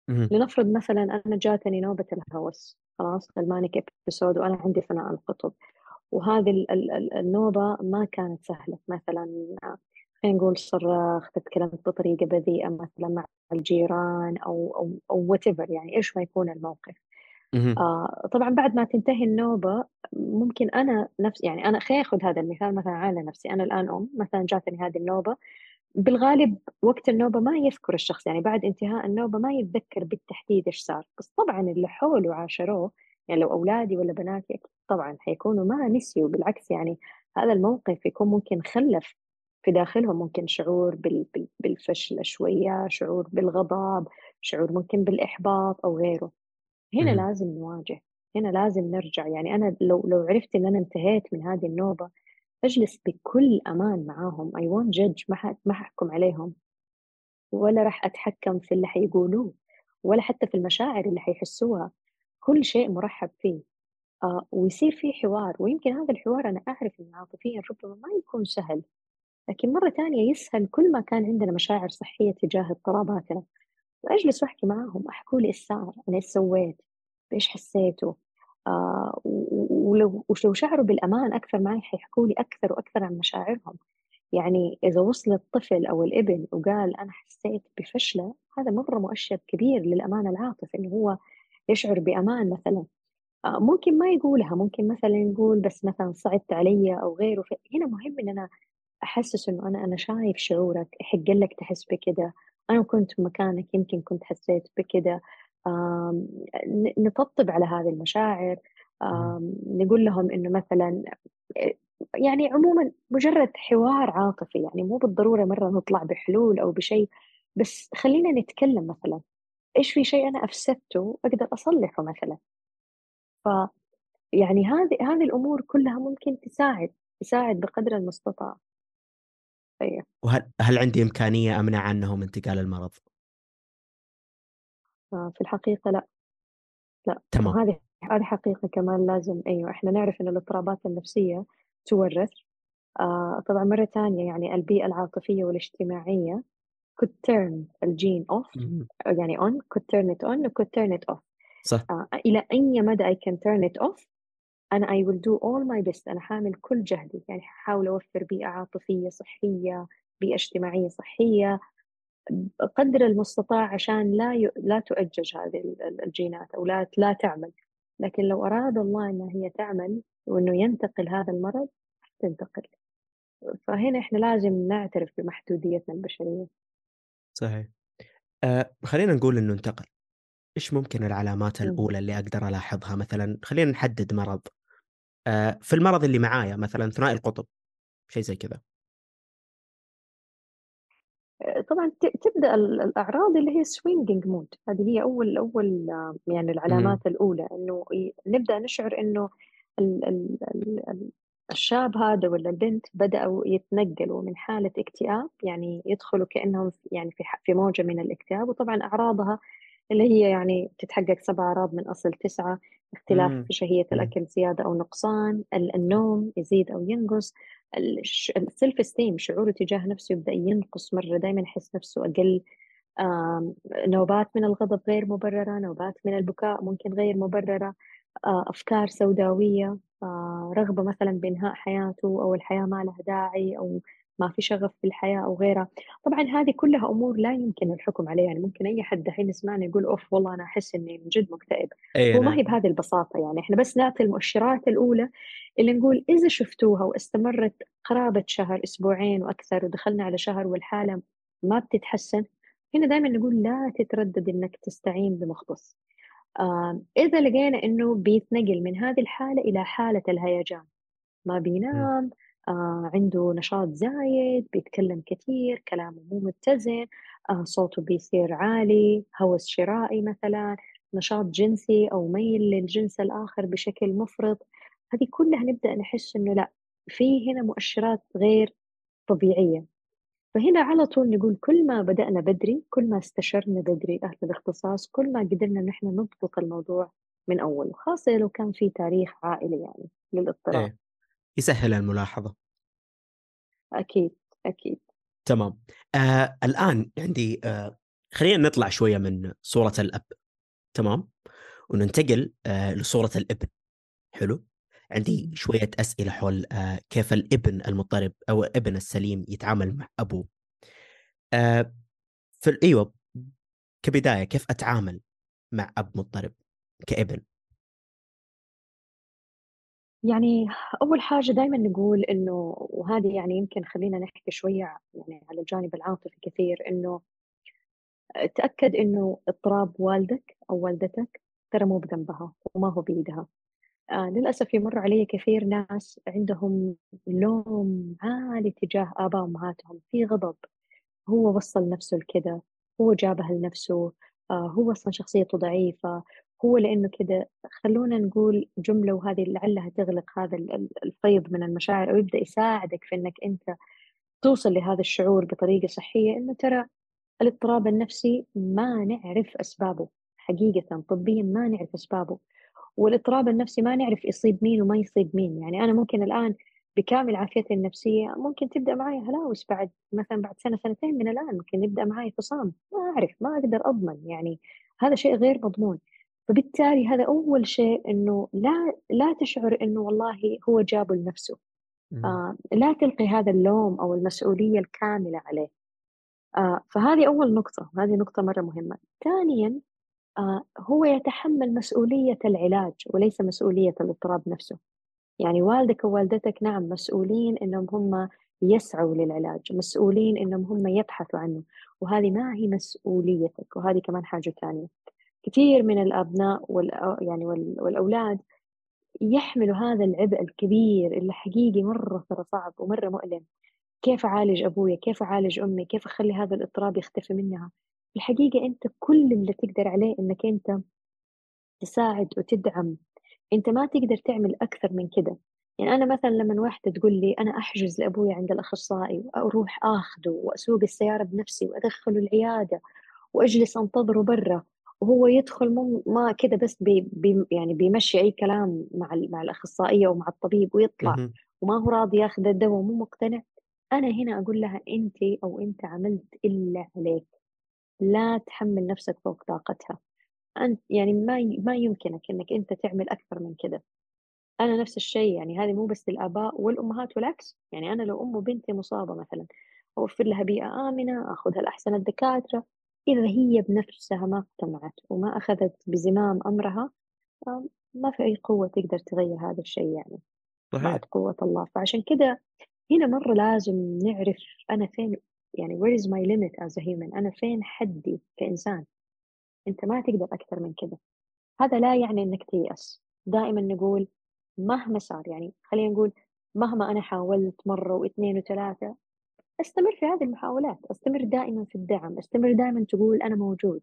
لنفرض مثلا أنا جاتني نوبة الهوس خلاص المانيك إبيسود وأنا عندي ثناء القطب وهذه النوبة ما كانت سهلة مثلا نقول صرخت تكلمت بطريقة بذيئة مثلا مع الجيران أو أو أو وات يعني إيش ما يكون الموقف. آه طبعا بعد ما تنتهي النوبة ممكن أنا نفس يعني أنا خليني أخذ هذا المثال مثلا على نفسي. أنا الآن أم مثلا جاتني هذه النوبة. بالغالب وقت النوبة ما يذكر الشخص يعني بعد انتهاء النوبة ما يتذكر بالتحديد إيش صار. بس طبعا اللي حوله عاشروه يعني لو أولادي ولا بناتي طبعا حيكونوا ما نسيوا. بالعكس يعني هذا الموقف يكون ممكن خلف في داخلهم ممكن شعور بالفشل شوية شعور بالغضب شعور ممكن بالإحباط أو غيره. هنا لازم نواجه هنا لازم نرجع. يعني أنا لو لو عرفت إن أنا انتهيت من هذه النوبة أجلس بكل أمان معاهم. I won't judge ما ما ححكم عليهم. ولا راح أتحكم في اللي حيقولوه ولا حتى في المشاعر اللي حيحسوها. كل شيء مرحب فيه. آه ويصير في حوار. ويمكن هذا الحوار أنا أعرف إنه عاطفيا ربما ما يكون سهل. لكن مرة ثانية يسهل كل ما كان عندنا مشاعر صحية تجاه اضطراباتنا. وأجلس وأحكي معاهم أحكوا لي إيش صار أنا إيش سويت إيش حسيته آه ولو شعروا بالأمان أكثر معي حيحكوا لي أكثر وأكثر عن مشاعرهم. يعني إذا وصل الطفل أو الإبن وقال أنا حسيت بفشلة هذا مرة مؤشر كبير للأمان العاطفي إنه هو يشعر بأمان مثلا. آه ممكن ما يقولها ممكن مثلا يقول بس مثلا صعبت علي أو غيره هنا مهم إن أنا أحسس إنه أنا أنا شايف شعورك يحق لك تحس بكده. أنا كنت مكانك يمكن كنت حسيت بكده. نطبطب على هذه المشاعر. نقول لهم إنه مثلا يعني عموما مجرد حوار عاطفي يعني مو بالضرورة مرة نطلع بحلول أو بشيء. بس خلينا نتكلم مثلا إيش في شيء أنا أفسدته أقدر أصلحه مثلا؟ ف يعني هذه هذه الأمور كلها ممكن تساعد تساعد بقدر المستطاع.
أيه. وهل هل عندي إمكانية أمنع عنهم انتقال المرض؟
في الحقيقة لأ. لأ
تمام.
وهذه هذه حقيقة كمان لازم أيوه إحنا نعرف إن الاضطرابات النفسية تورث. آه طبعا مرة ثانية يعني البيئة العاطفية والاجتماعية could turn الجين off يعني on could turn it on could turn it off.
صح.
آه إلى أي مدى I can turn it off أنا I will do all my best. أنا حامل كل جهدي. يعني حاول أوفر بيئة عاطفية صحية بيئة اجتماعية صحية قدر المستطاع عشان لا ي... لا تؤجج هذه الجينات أو لا لا تعمل. لكن لو أراد الله إنها هي تعمل وإنه ينتقل هذا المرض تنتقل. فهنا إحنا لازم نعترف بمحدوديتنا البشرية.
صحيح. آه خلينا نقول إنه انتقل. إيش ممكن العلامات الأولى اللي أقدر ألاحظها؟ مثلا خلينا نحدد مرض. آه في المرض اللي معايا مثلا ثنائي القطب شيء زي كذا.
طبعا تبدأ الأعراض اللي هي swinging mood هذه هي أول أول يعني العلامات الأولى إنه نبدأ نشعر إنه الشاب هذا ولا البنت بدأوا يتنقلوا من حالة اكتئاب يعني يدخلوا كأنهم يعني في في موجة من الاكتئاب وطبعا أعراضها اللي هي يعني تتحقق سبع أعراض من أصل تسعة اختلاف
مم.
في شهية. الأكل زيادة أو نقصان ال- النوم يزيد أو ينقص السيلف استيم شعوره تجاه نفسه يبدأ ينقص مرة دايما يحس نفسه أقل نوبات من الغضب غير مبررة نوبات من البكاء ممكن غير مبررة أفكار سوداوية رغبة مثلا بإنهاء حياته أو الحياة ما لها داعي أو ما في شغف في الحياة أو غيرها. طبعا هذه كلها أمور لا يمكن الحكم عليها. يعني ممكن أي حد دحين يسمعنا يقول أوف والله أنا أحس إني من جد مكتئب.
اي
هو ما
أنا
هي بهذه البساطة. يعني إحنا بس نعطي المؤشرات الأولى اللي نقول إذا شفتوها واستمرت قرابة شهر أسبوعين وأكثر ودخلنا على شهر والحالة ما بتتحسن هنا دائما نقول لا تتردد إنك تستعين بمختص آه إذا لقينا إنه بيتنقل من هذه الحالة إلى حالة الهيجان ما. بينام آه عنده نشاط زايد بيتكلم كثير كلامه مو متزن آه صوته بيصير عالي هوس شرائي مثلا نشاط جنسي أو ميل للجنس الآخر بشكل مفرط. هذه كلها نبدأ نحس إنه لا في هنا مؤشرات غير طبيعية. فهنا على طول نقول كل ما بدأنا بدري كل ما استشرنا بدري أهل الاختصاص كل ما قدرنا نحن نضبط الموضوع من أول خاصة لو كان في تاريخ عائلي يعني للاضطراب.
إيه. يسهل الملاحظة.
أكيد أكيد.
تمام. آه الآن عندي آه خلينا نطلع شوية من صورة الأب. تمام؟ وننتقل آه لصورة الإبن. حلو؟ عندي شوية أسئلة حول آه كيف الإبن المضطرب أو الابن السليم يتعامل مع أبوه. آه في أيوة. كبداية كيف أتعامل مع أب مضطرب كإبن؟
يعني أول حاجة دائما نقول إنه وهذه يعني يمكن خلينا نحكي شوية يعني على الجانب العاطفي كثير إنه تأكد إنه اضطراب والدك أو والدتك ترى مو بذنبها وما هو بإيدها آه للأسف يمر علي كثير ناس عندهم لوم عالي تجاه آباء وأمهاتهم في غضب. هو وصل نفسه لكذا هو جابها لنفسه آه هو أصلا شخصيته ضعيفة هو لأنه كذا خلونا نقول جملة وهذه لعلها تغلق هذا ال- ال- الفيض من المشاعر أو يبدأ يساعدك في أنك أنت توصل لهذا الشعور بطريقة صحية أنه ترى الاضطراب النفسي ما نعرف أسبابه حقيقة طبيا ما نعرف أسبابه والاضطراب النفسي ما نعرف يصيب مين وما يصيب مين. يعني أنا ممكن الآن بكامل عافيتي النفسية ممكن تبدأ معي هلاوس بعد مثلا بعد سنة سنتين من الآن ممكن يبدأ معي فصام ما أعرف ما أقدر أضمن يعني هذا شيء غير مضمون. فبالتالي هذا أول شيء إنه لا لا تشعر إنه والله هو جابه لنفسه. آه لا تلقي هذا اللوم أو المسؤولية الكاملة عليه. آه فهذه أول نقطة هذه نقطة مرة مهمة. ثانيا آه هو يتحمل مسؤولية العلاج وليس مسؤولية الاضطراب نفسه. يعني والدك ووالدتك نعم مسؤولين إنهم هم يسعوا للعلاج مسؤولين إنهم هم يبحثوا عنه وهذه ما هي مسؤوليتك وهذه كمان حاجة ثانية. كثير من الأبناء وال يعني وال والأولاد يحملوا هذا العبء الكبير اللي حقيقي مرة ترى صعب ومرة مؤلم. كيف أعالج أبويا؟ كيف أعالج أمي؟ كيف أخلي هذا الاضطراب يختفي منها؟ الحقيقة أنت كل اللي تقدر عليه أنك أنت تساعد وتدعم. أنت ما تقدر تعمل أكثر من كده. يعني أنا مثلا لما واحدة تقول لي أنا أحجز لأبوي عند الأخصائي وأروح آخذه وأسوق السيارة بنفسي وأدخله العيادة وأجلس أنتظره برا وهو يدخل مو ما كده بس بي بي يعني بيمشي أي كلام مع مع الأخصائية ومع الطبيب ويطلع. وما هو راضي ياخذ الدواء ومو مقتنع. أنا هنا أقول لها أنت أو أنت عملت إلا عليك. لا تحمل نفسك فوق طاقتها. أنت يعني ما ما يمكنك إنك أنت تعمل أكثر من كده. أنا نفس الشيء يعني هذه مو بس للآباء والأمهات والعكس. يعني أنا لو أم بنتي مصابة مثلا أوفر لها بيئة آمنة أخذها لأحسن الدكاترة. إذا هي بنفسها ما اقتنعت وما أخذت بزمام أمرها آم، ما في أي قوة تقدر تغير هذا الشيء يعني.
صحيح.
بعد قوة الله. فعشان كده هنا مرة لازم نعرف أنا فين يعني where is my limit as a human أنا فين حدي كإنسان؟ أنت ما تقدر أكثر من كده. هذا لا يعني أنك تيأس. دائما نقول مهما صار يعني خلينا نقول مهما أنا حاولت مرة واثنين وثلاثة أستمر في هذه المحاولات أستمر دائما في الدعم أستمر دائما تقول أنا موجود.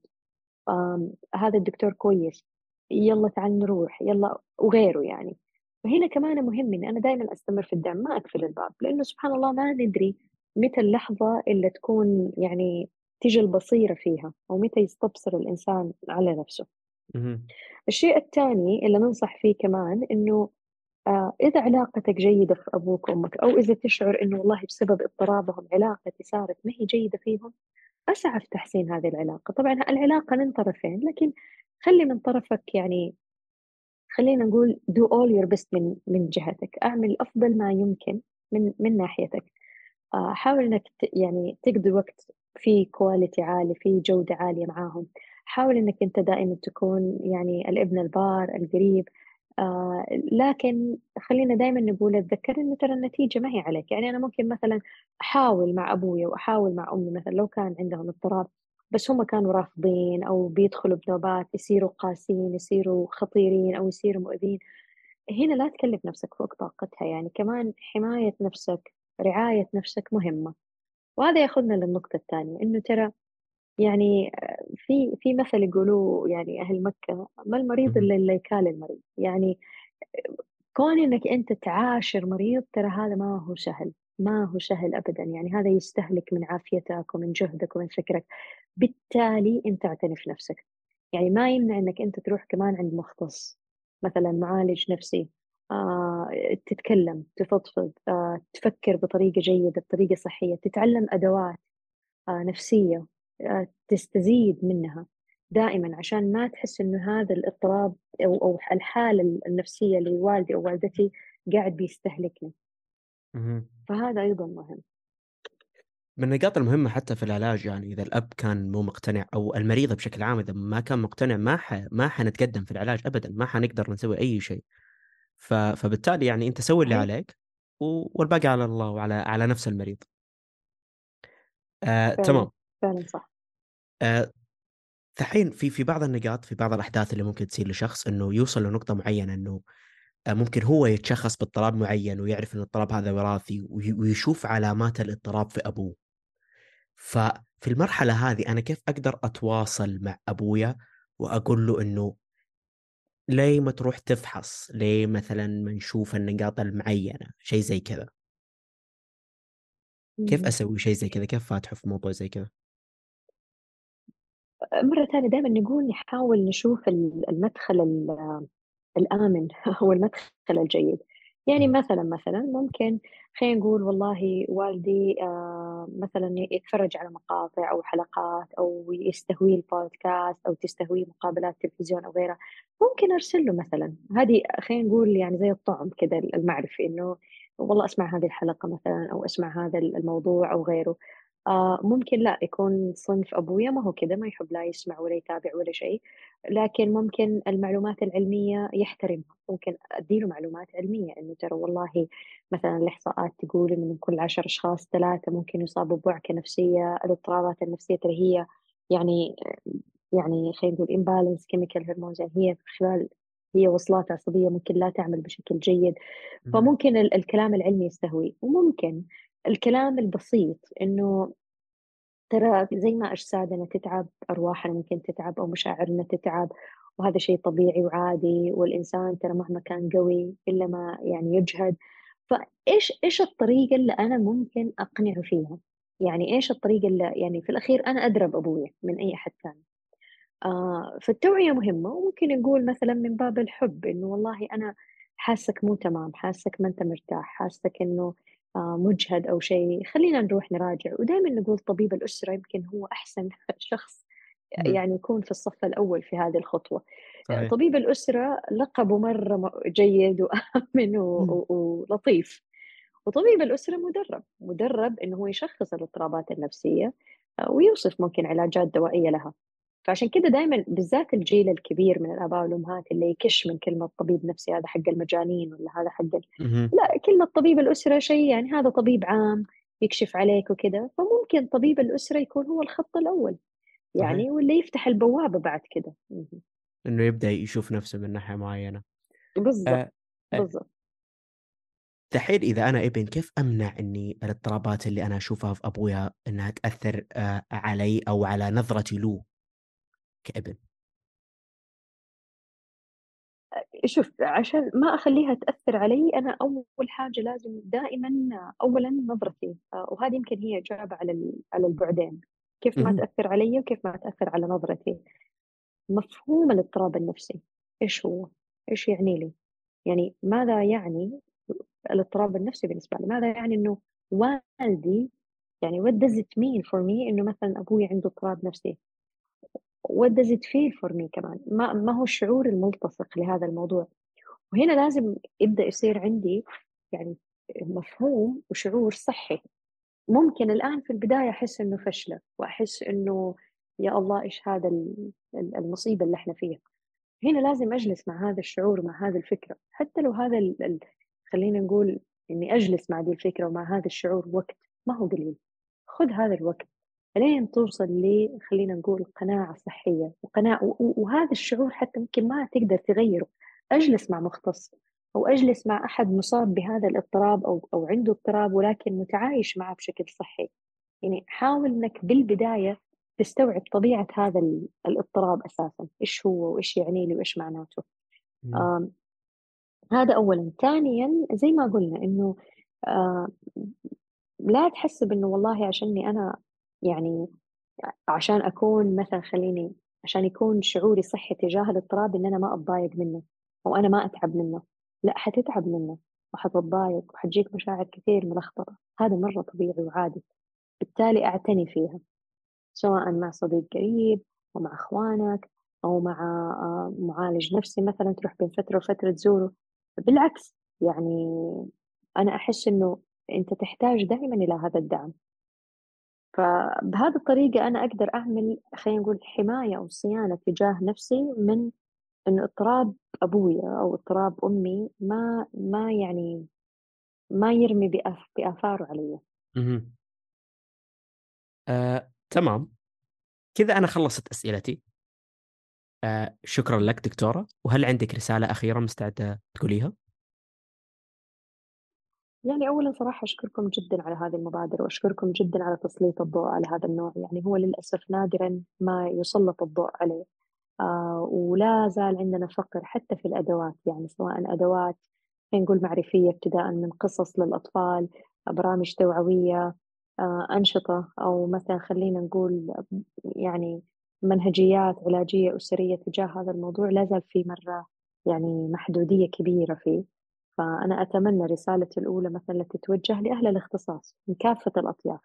هذا الدكتور كويس يلا تعال نروح يلا وغيره يعني. فهنا كمان مهم إني أنا دائما أستمر في الدعم ما أقفل الباب لأنه سبحان الله ما ندري متى اللحظة اللي تكون يعني تيجي البصيرة فيها أو متى يستبصر الإنسان على نفسه. الشيء الثاني اللي ننصح فيه كمان إنه آه، إذا علاقتك جيدة في أبوك وأمك أو إذا تشعر إنه والله بسبب اضطرابهم علاقتي صارت ما هي جيدة فيهم أسعى في تحسين هذه العلاقة. طبعا العلاقة من طرفين لكن خلي من طرفك يعني خلينا نقول do all your best من من جهتك. أعمل أفضل ما يمكن من من ناحيتك. آه، حاول إنك يعني تقضي وقت في كواليتي عالي في جودة عالية معاهم. حاول إنك أنت دائما تكون يعني الابن البار القريب آه لكن خلينا دائما نقول أتذكر انه ترى النتيجة ما هي عليك. يعني أنا ممكن مثلا أحاول مع أبوي وأحاول مع أمي مثلا لو كان عندهم اضطراب بس هم كانوا رافضين أو بيدخلوا بنوبات يصيروا قاسيين يصيروا خطيرين أو يصيروا مؤذين. هنا لا تكلف نفسك فوق طاقتها. يعني كمان حماية نفسك رعاية نفسك مهمة. وهذا يأخذنا للنقطة الثانية إنه ترى يعني في في مثل يقولوه يعني أهل مكة ما المريض. إلا اللي يكال المريض. يعني كون إنك أنت تعاشر مريض ترى هذا ما هو سهل ما هو سهل أبدا. يعني هذا يستهلك من عافيتك ومن جهدك ومن فكرك. بالتالي أنت اعتني في نفسك. يعني ما يمنع إنك أنت تروح كمان عند مختص. مثلا معالج نفسي آه، تتكلم تفضفض آه، تفكر بطريقة جيدة بطريقة صحية تتعلم أدوات آه، نفسية. تستزيد منها دائما عشان ما تحس إنه هذا الإضطراب أو أو الحالة النفسية لوالدي أو والدتي قاعد بيستهلكني. فهذا أيضا مهم
من النقاط المهمة حتى في العلاج يعني إذا الأب كان مو مقتنع أو المريض بشكل عام إذا ما كان مقتنع ما ح ما حنتقدم في العلاج أبدًا، ما حنقدر نسوي أي شيء. ف فبالتالي يعني أنت سوي اللي عليك و والباقي على الله وعلى على نفس المريض.
فعلا
تمام.
فعلا صح
آآ دحين في في بعض النقاط في بعض الأحداث اللي ممكن تصير لشخص إنه يوصل لنقطة معينة إنه آآ ممكن هو يتشخص باضطراب معين ويعرف إن الاضطراب هذا وراثي وي ويشوف علامات الاضطراب في أبوه. ففي المرحلة هذه أنا كيف أقدر أتواصل مع أبويا وأقول له إنه ليه ما تروح تفحص؟ ليه مثلًا ما نشوف النقاط المعينة؟ شيء زي كذا. كيف. أسوي شيء زي كذا؟ كيف فاتحه في موضوع زي كذا؟
مرة ثانية دائما نقول نحاول نشوف ال- المدخل ال- الآمن [laughs] هو المدخل الجيد. يعني. مثلا مثلا ممكن خلينا نقول والله والدي آه، مثلا يتفرج على مقاطع أو حلقات أو يستهويه البودكاست أو تستهويه مقابلات تلفزيون أو غيرها ممكن أرسل له مثلا. هذه خلينا نقول يعني زي الطعم كذا المعرفي إنه والله أسمع هذه الحلقة مثلا أو أسمع هذا الموضوع أو غيره. آه ممكن لا يكون صنف أبويا ما هو كذا ما يحب لا يسمع ولا يتابع ولا شيء لكن ممكن المعلومات العلمية يحترمها. ممكن أدي له معلومات علمية إنه ترى والله مثلا الإحصاءات تقول إنه من كل عشر أشخاص ثلاثة ممكن يصابوا بوعكة نفسية الاضطرابات النفسية ترى هي يعني يعني خلينا نقول imbalance chemical hormones يعني هي في خلال هي وصلات عصبية ممكن لا تعمل بشكل جيد. فممكن ال- الكلام العلمي يستهوي وممكن الكلام البسيط إنه ترى زي ما أجسادنا تتعب أرواحنا ممكن تتعب أو مشاعرنا تتعب وهذا شيء طبيعي وعادي والإنسان ترى مهما كان قوي إلا ما يعني يجهد فإيش إيش الطريقة اللي أنا ممكن أقنعه فيها؟ يعني إيش الطريقة اللي يعني في الأخير أنا أدرى بأبويا من أي أحد ثاني آه فالتوعية مهمة وممكن نقول مثلا من باب الحب إنه والله أنا حاسك مو تمام حاسك ما أنت مرتاح حاسك آه مجهد أو شيء خلينا نروح نراجع. ودائما نقول طبيب الأسرة يمكن هو أحسن [laughs] شخص. يعني يكون في الصف الأول في هذه الخطوة.
صحيح.
طبيب الأسرة لقبه مرة جيد وآمن ولطيف. وطبيب الأسرة مدرب مدرب إنه هو يشخص الإضطرابات النفسية آه، ويوصف ممكن علاجات دوائية لها. فعشان كده دايما بالذات الجيل الكبير من الآباء والأمهات اللي يكش من كلمة طبيب نفسي هذا حق المجانين ولا هذا حق. لا كلمة طبيب الأسرة شيء يعني هذا طبيب عام يكشف عليك وكذا فممكن طبيب الأسرة يكون هو الخط
صحيح.
يعني واللي يفتح البوابة بعد كده مهم.
إنه يبدأ يشوف نفسه من ناحية معينة.
بالضبط
آآ أ
بالضبط
دحين إذا أنا ابن كيف أمنع إني الاضطرابات اللي أنا أشوفها في أبويا إنها تأثّر آآ علي أو على نظرتي له كأبن؟
شوف عشان ما أخلّيها تأثّر علي أنا أول حاجة لازم دائمًا أولًا نظرتي، وهذه يمكن هي إجابة على على البُعدين، كيف ما. تأثّر عليَّ وكيف ما تأثّر على نظرتي. مفهوم الاضطراب النفسي إيش هو؟ إيش يعني لي؟ يعني ماذا يعني الاضطراب النفسي بالنسبة لي؟ ماذا يعني إنه والدي يعني what does it mean for me إنه مثلا أبوي عنده اضطراب نفسي؟ What does it feel for me كمان؟ ما ما هو الشعور الملتصق لهذا الموضوع؟ وهنا لازم يبدأ يصير عندي يعني مفهوم وشعور صحي ممكن الآن في البداية أحس إنه فشلة وأحس إنه يا الله إيش هذا المصيبة اللي إحنا فيها هنا لازم أجلس مع هذا الشعور مع هذه الفكرة حتى لو هذا. خلينا نقول إني أجلس مع هذه الفكرة ومع هذا الشعور وقت ما هو قليل خذ هذا الوقت لين توصل ل خلينا نقول قناعة صحية وقناعة. وهذا الشعور حتى ممكن ما تقدر تغيره. أجلس مع مختص أو أجلس مع أحد مصاب بهذا الاضطراب أو أو عنده اضطراب ولكن متعايش معه بشكل صحي. يعني حاول إنك بالبداية تستوعب طبيعة هذا الاضطراب أساسا. إيش هو وإيش يعني لي وإيش معناته. آه هذا أولا. ثانيا زي ما قلنا إنه آه لا تحسب إنه والله عشاني أنا يعني عشان أكون مثلا خليني عشان يكون شعوري صحي تجاه الاضطراب إن أنا ما أتضايق منه أو أنا ما أتعب منه. لا حتتعب منه وحتتضايق وحتجيك مشاعر كثير ملخبطة. هذا مرة طبيعي وعادي. بالتالي أعتني فيها سواء مع صديق قريب أو مع إخوانك أو مع آه، معالج نفسي مثلا تروح بين فترة وفترة تزوره. بالعكس يعني أنا أحس إنه أنت تحتاج دائما إلى هذا الدعم. فبهذه الطريقة أنا أقدر أعمل خلينا نقول حماية أو صيانة تجاه نفسي من إنه اضطراب أبويا أو اضطراب أمي ما ما يعني ما يرمي بأف بآثاره علي.
اهم. آه، تمام. كذا أنا خلصت أسئلتي. آه، شكرًا لك دكتورة، وهل عندك رسالة أخيرة مستعدة تقوليها؟
يعني أولًا صراحة أشكركم جدًا على هذه المبادرة، وأشكركم جدًا على تسليط الضوء على هذا النوع، يعني هو للأسف نادرًا ما يُسلّط الضوء عليه. آه، ولا زال عندنا فقر حتى في الأدوات يعني سواء أدوات خلينا نقول معرفية ابتداء من قصص للأطفال برامج توعوية آه، أنشطة أو مثلا خلينا نقول يعني منهجيات علاجية أسرية تجاه هذا الموضوع لا زال في مرة يعني محدودية كبيرة فيه فأنا أتمنى رسالتي الأولى مثلا تتوجه لأهل الاختصاص من كافة الأطياف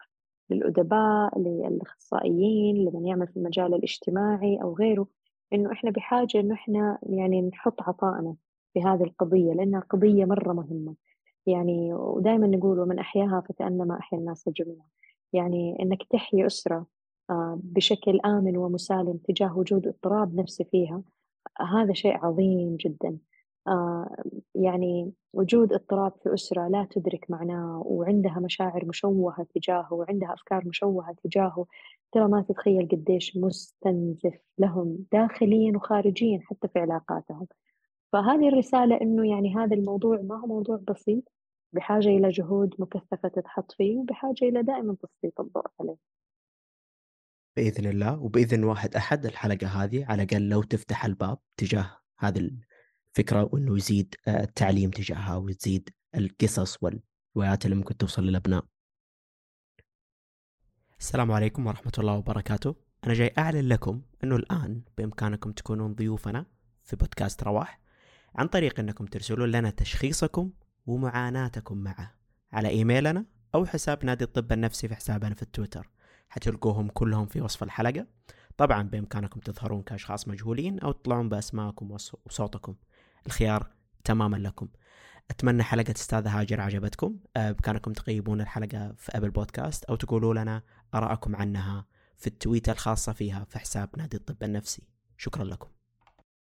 للأدباء للأخصائيين لمن يعمل في المجال الاجتماعي أو غيره إنه إحنا بحاجة إنه إحنا يعني نحط عطائنا في هذه القضية لأنها قضية مرة مهمة. يعني ودائما نقول ومن أحياها فكأنما أحيا الناس جميعا. يعني إنك تحيي أسرة آه، بشكل آمن ومسالم تجاه وجود اضطراب نفسي فيها هذا شيء عظيم جدا. يعني وجود اضطراب في أسرة لا تدرك معناه وعندها مشاعر مشوهة تجاهه وعندها أفكار مشوهة تجاهه ترى ما تتخيل قديش مستنزف لهم داخليا وخارجيا حتى في علاقاتهم. فهذه الرسالة إنه يعني هذا الموضوع ما هو موضوع بسيط بحاجة إلى جهود مكثفة تتحط فيه وبحاجة إلى دائما تسليط الضوء عليه.
بإذن الله وبإذن واحد أحد الحلقة هذه على الأقل لو تفتح الباب تجاه هذه الفكرة وإنه يزيد آه، التعليم تجاهها وتزيد القصص والروايات اللي ممكن توصل للأبناء. السلام عليكم ورحمة الله وبركاته. أنا جاي أعلن لكم أنه الآن بإمكانكم تكونون ضيوفنا في بودكاست رواح عن طريق أنكم ترسلون لنا تشخيصكم ومعاناتكم معه على إيميلنا أو حساب نادي الطب النفسي في حسابنا في التويتر. حتلقوهم كلهم في وصف الحلقة. طبعا بإمكانكم تظهرون كأشخاص مجهولين أو تطلعون بأسماءكم وصوتكم. الخيار تماما لكم. أتمنى حلقة أستاذة هاجر عجبتكم. آه، بامكانكم تقيمون الحلقة في أبل بودكاست أو تقولوا لنا آرائكم عنها في التويته الخاصة فيها في حساب نادي الطب النفسي. شكرا لكم.